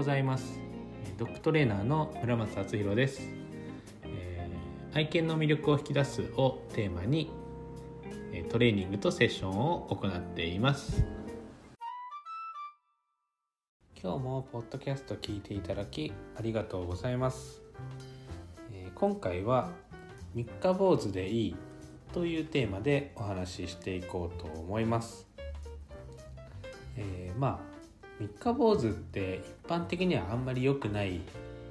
ございます。ドッグトレーナーの村松敦弘です、えー、愛犬の魅力を引き出すをテーマにトレーニングとセッションを行っています。今日もポッドキャスト聞いていただきありがとうございます、えー、今回は三日坊主でいいというテーマでお話ししていこうと思います、えー、まあ三日坊主って一般的にはあんまり良くない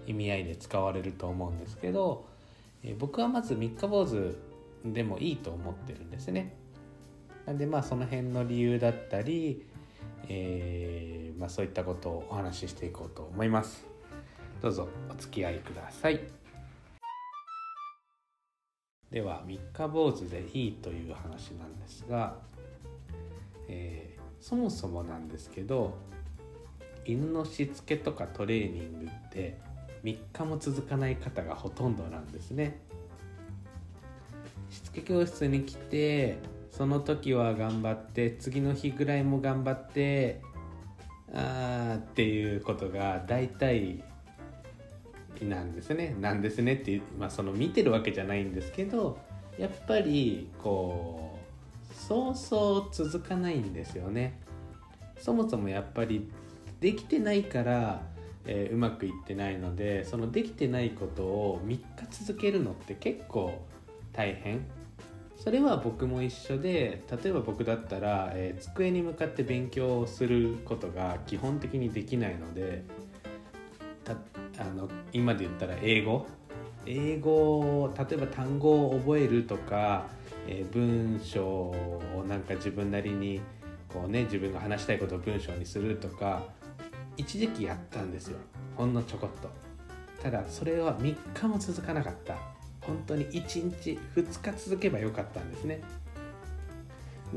意味合いで使われると思うんですけど、え僕はまず三日坊主でもいいと思ってるんですね。なんでまあその辺の理由だったり、えー、まあ、そういったことをお話ししていこうと思います。どうぞお付き合いください。では三日坊主でいいという話なんですが、えー、そもそもなんですけど犬のしつけとかトレーニングって3日も続かない方がほとんどなんですね。しつけ教室に来てその時は頑張って次の日ぐらいも頑張ってあーっていうことが大体なんですね。なんですねっていうまあその見てるわけじゃないんですけどやっぱりこうそうそう続かないんですよね。そもそもやっぱりできてないから、えー、うまくいってないのでそのできてないことを3日続けるのって結構大変。それは僕も一緒で例えば僕だったら、えー、机に向かって勉強をすることが基本的にできないのであの今で言ったら英語？英語を例えば単語を覚えるとか、えー、文章をなんか自分なりにこうね自分が話したいことを文章にするとか一時期やったんですよ。ほんのちょこっと。ただそれは3日も続かなかった。本当に1日2日続けばよかったんですね。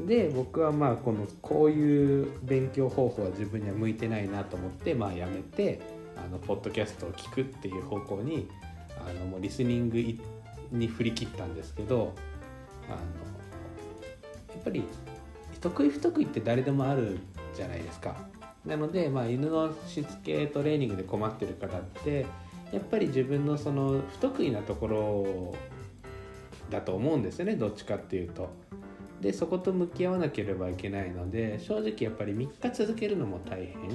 で僕はまあこのこういう勉強方法は自分には向いてないなと思ってまあやめてあのポッドキャストを聞くっていう方向にあのもうリスニングに振り切ったんですけどあのやっぱり得意不得意って誰でもあるじゃないですか。なので、まあ、犬のしつけトレーニングで困ってる方ってやっぱり自分のその不得意なところだと思うんですよねどっちかっていうと。でそこと向き合わなければいけないので正直やっぱり3日続けるのも大変。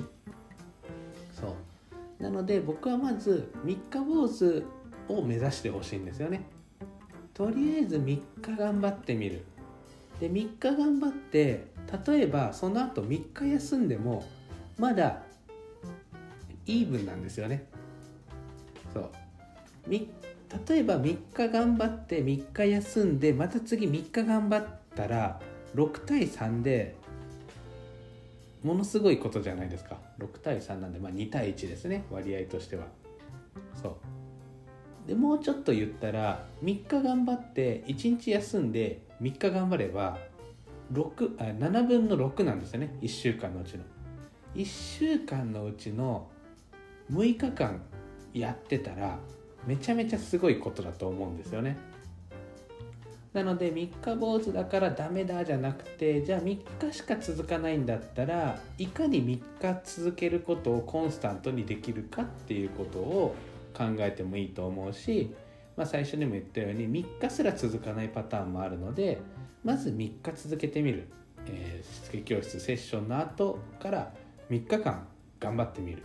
そう。なので僕はまず3日坊主を目指してほしいんですよね。とりあえず3日頑張ってみる。で3日頑張って例えばその後3日休んでもまだイーブンなんですよね。そう。例えば3日頑張って3日休んでまた次3日頑張ったら6対3でものすごいことじゃないですか。6対3なんで、まあ、2対1ですね。割合としては。そう。でもうちょっと言ったら3日頑張って1日休んで3日頑張れば6あ7分の6なんですよね。1週間のうちの。1週間のうちの6日間やってたらめちゃめちゃすごいことだと思うんですよね。なので3日坊主だからダメだじゃなくてじゃあ3日しか続かないんだったらいかに3日続けることをコンスタントにできるかっていうことを考えてもいいと思うし、まあ、最初にも言ったように3日すら続かないパターンもあるのでまず3日続けてみる、えー、しつけ教室セッションの後から3日間頑張ってみる。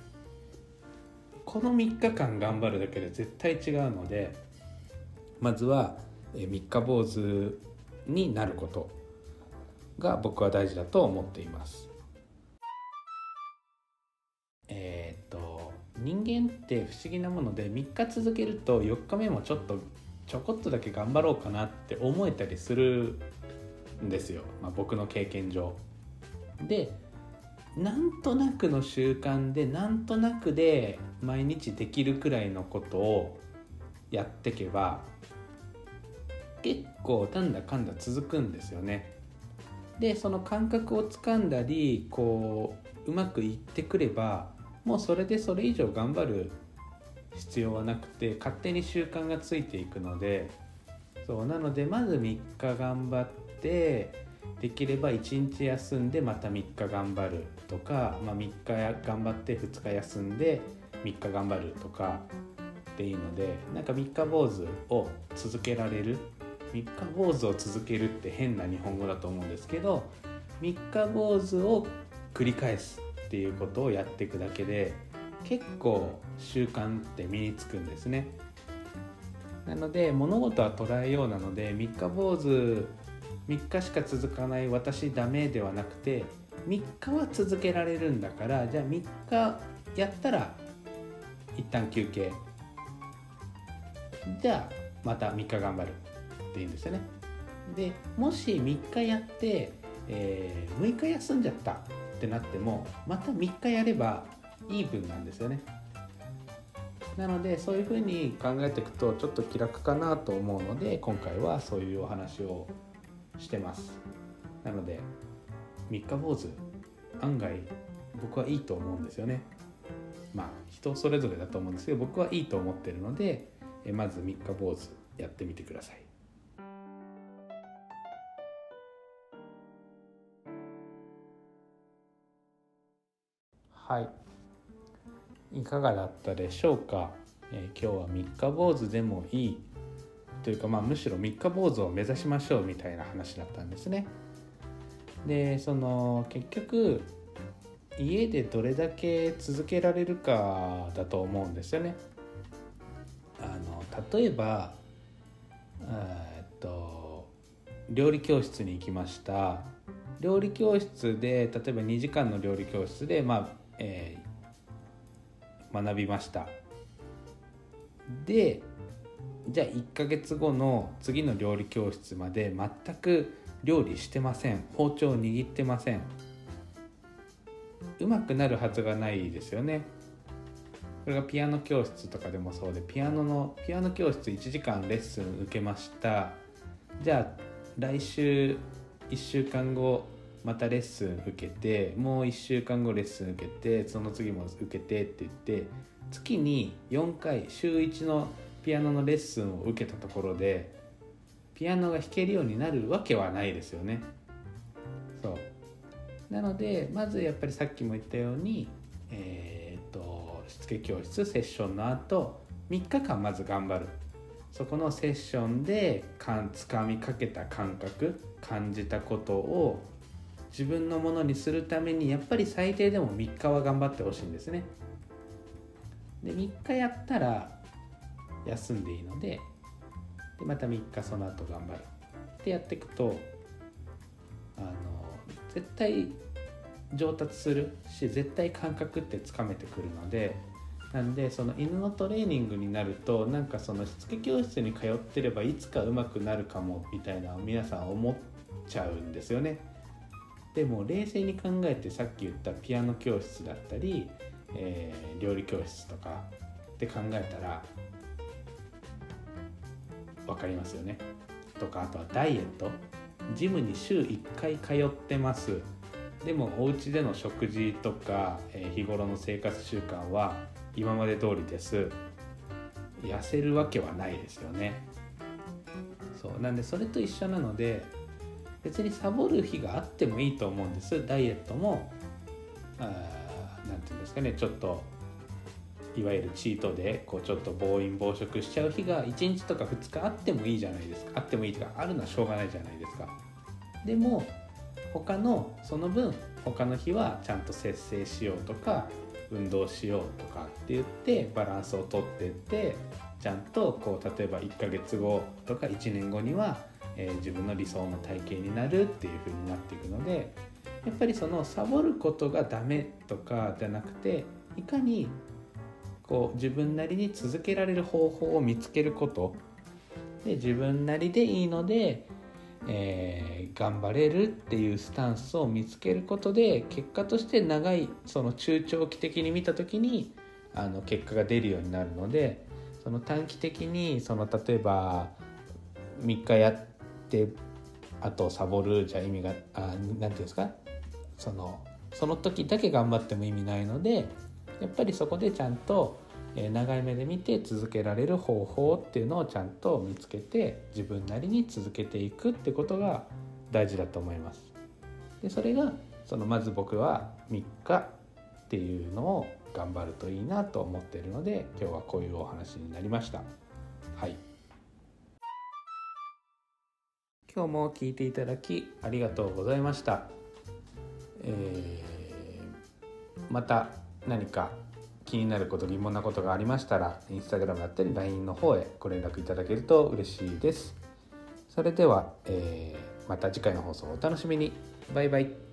この3日間頑張るだけで絶対違うのでまずは3日坊主になることが僕は大事だと思っています。えー、っと人間って不思議なもので3日続けると4日目もちょっとちょこっとだけ頑張ろうかなって思えたりするんですよ、まあ、僕の経験上。でなんとなくの習慣でなんとなくで毎日できるくらいのことをやってけば結構なんだかんだ続くんですよね。でその感覚をつかんだりこううまくいってくればもうそれでそれ以上頑張る必要はなくて勝手に習慣がついていくのでそうなのでまず3日頑張ってできれば1日休んでまた3日頑張るとか、まあ、3日頑張って2日休んで3日頑張るとかでいいのでなんか3日坊主を続けられる3日坊主を続けるって変な日本語だと思うんですけど3日坊主を繰り返すっていうことをやっていくだけで結構習慣って身につくんですね。なので物事は捉えようなので3日坊主3日しか続かない私ダメではなくて3日は続けられるんだからじゃあ3日やったら一旦休憩。じゃあまた3日頑張る。っていうんですよね。でもし3日やって、えー、6日休んじゃった。ってなってもまた3日やればイーブンなんですよね。なのでそういうふうに考えていくとちょっと気楽かなと思うので今回はそういうお話をしてます。なので三日坊主案外僕はいいと思うんですよね。まあ人それぞれだと思うんですけど僕はいいと思ってるのでまず三日坊主やってみてください。はい。いかがだったでしょうか、えー、今日は三日坊主でもいいというか、まあ、むしろ三日坊主を目指しましょうみたいな話だったんですね。でその結局家でどれだけ続けられるかだと思うんですよね。あの例えばえっと料理教室に行きました料理教室で例えば2時間の料理教室で、まあえー、学びましたでじゃあ1ヶ月後の次の料理教室まで全く料理してません。包丁を握ってません。うまくなるはずがないですよね。これがピアノ教室とかでもそうでピアノのピアノ教室1時間レッスン受けました。じゃあ来週1週間後またレッスン受けてもう1週間後レッスン受けてその次も受けてって言って月に4回週1のピアノのレッスンを受けたところでピアノが弾けるようになるわけはないですよね。そうなのでまずやっぱりさっきも言ったように、えーと、しつけ教室セッションの後3日間まず頑張るそこのセッションでかつかみかけた感覚感じたことを自分のものにするためにやっぱり最低でも3日は頑張ってほしいんですね。で3日やったら休んでいいのででまた3日その後頑張るってやっていくとあの絶対上達するし絶対感覚ってつかめてくるのでなんでその犬のトレーニングになるとなんかそのしつけ教室に通ってればいつか上手くなるかもみたいな皆さん思っちゃうんですよね。でも冷静に考えてさっき言ったピアノ教室だったり、えー、料理教室とかって考えたら分かりますよね。とかあとはダイエット。ジムに週1回通ってます。でもお家での食事とか、えー、日頃の生活習慣は今まで通りです。痩せるわけはないですよね。そう。なんでそれと一緒なので別にサボる日があってもいいと思うんです。ダイエットも何て言うんですかね。ちょっといわゆるチートでこうちょっと暴飲暴食しちゃう日が1日とか2日あってもいいじゃないですか。あってもいいとかあるのはしょうがないじゃないですか。でも他のその分他の日はちゃんと節制しようとか運動しようとかって言ってバランスをとってってちゃんとこう例えば1ヶ月後とか1年後には、えー、自分の理想の体型になるっていう風になっていくのでやっぱりそのサボることがダメとかじゃなくていかにこう自分なりに続けられる方法を見つけること。で自分なりでいいので、えー、頑張れるっていうスタンスを見つけることで結果として長いその中長期的に見た時にあの結果が出るようになるのでその短期的にその例えば3日やってあとサボるじゃ意味が何て言うんですか？そのその時だけ頑張っても意味ないのでやっぱりそこでちゃんと長い目で見て続けられる方法っていうのをちゃんと見つけて自分なりに続けていくってことが大事だと思います。でそれがそのまず僕は3日っていうのを頑張るといいなと思っているので今日はこういうお話になりました。はい。今日も聞いていただきありがとうございました、えー、また何か気になること疑問なことがありましたらインスタグラムだったり LINE の方へご連絡いただけると嬉しいです。それでは、えー、また次回の放送をお楽しみに。バイバイ。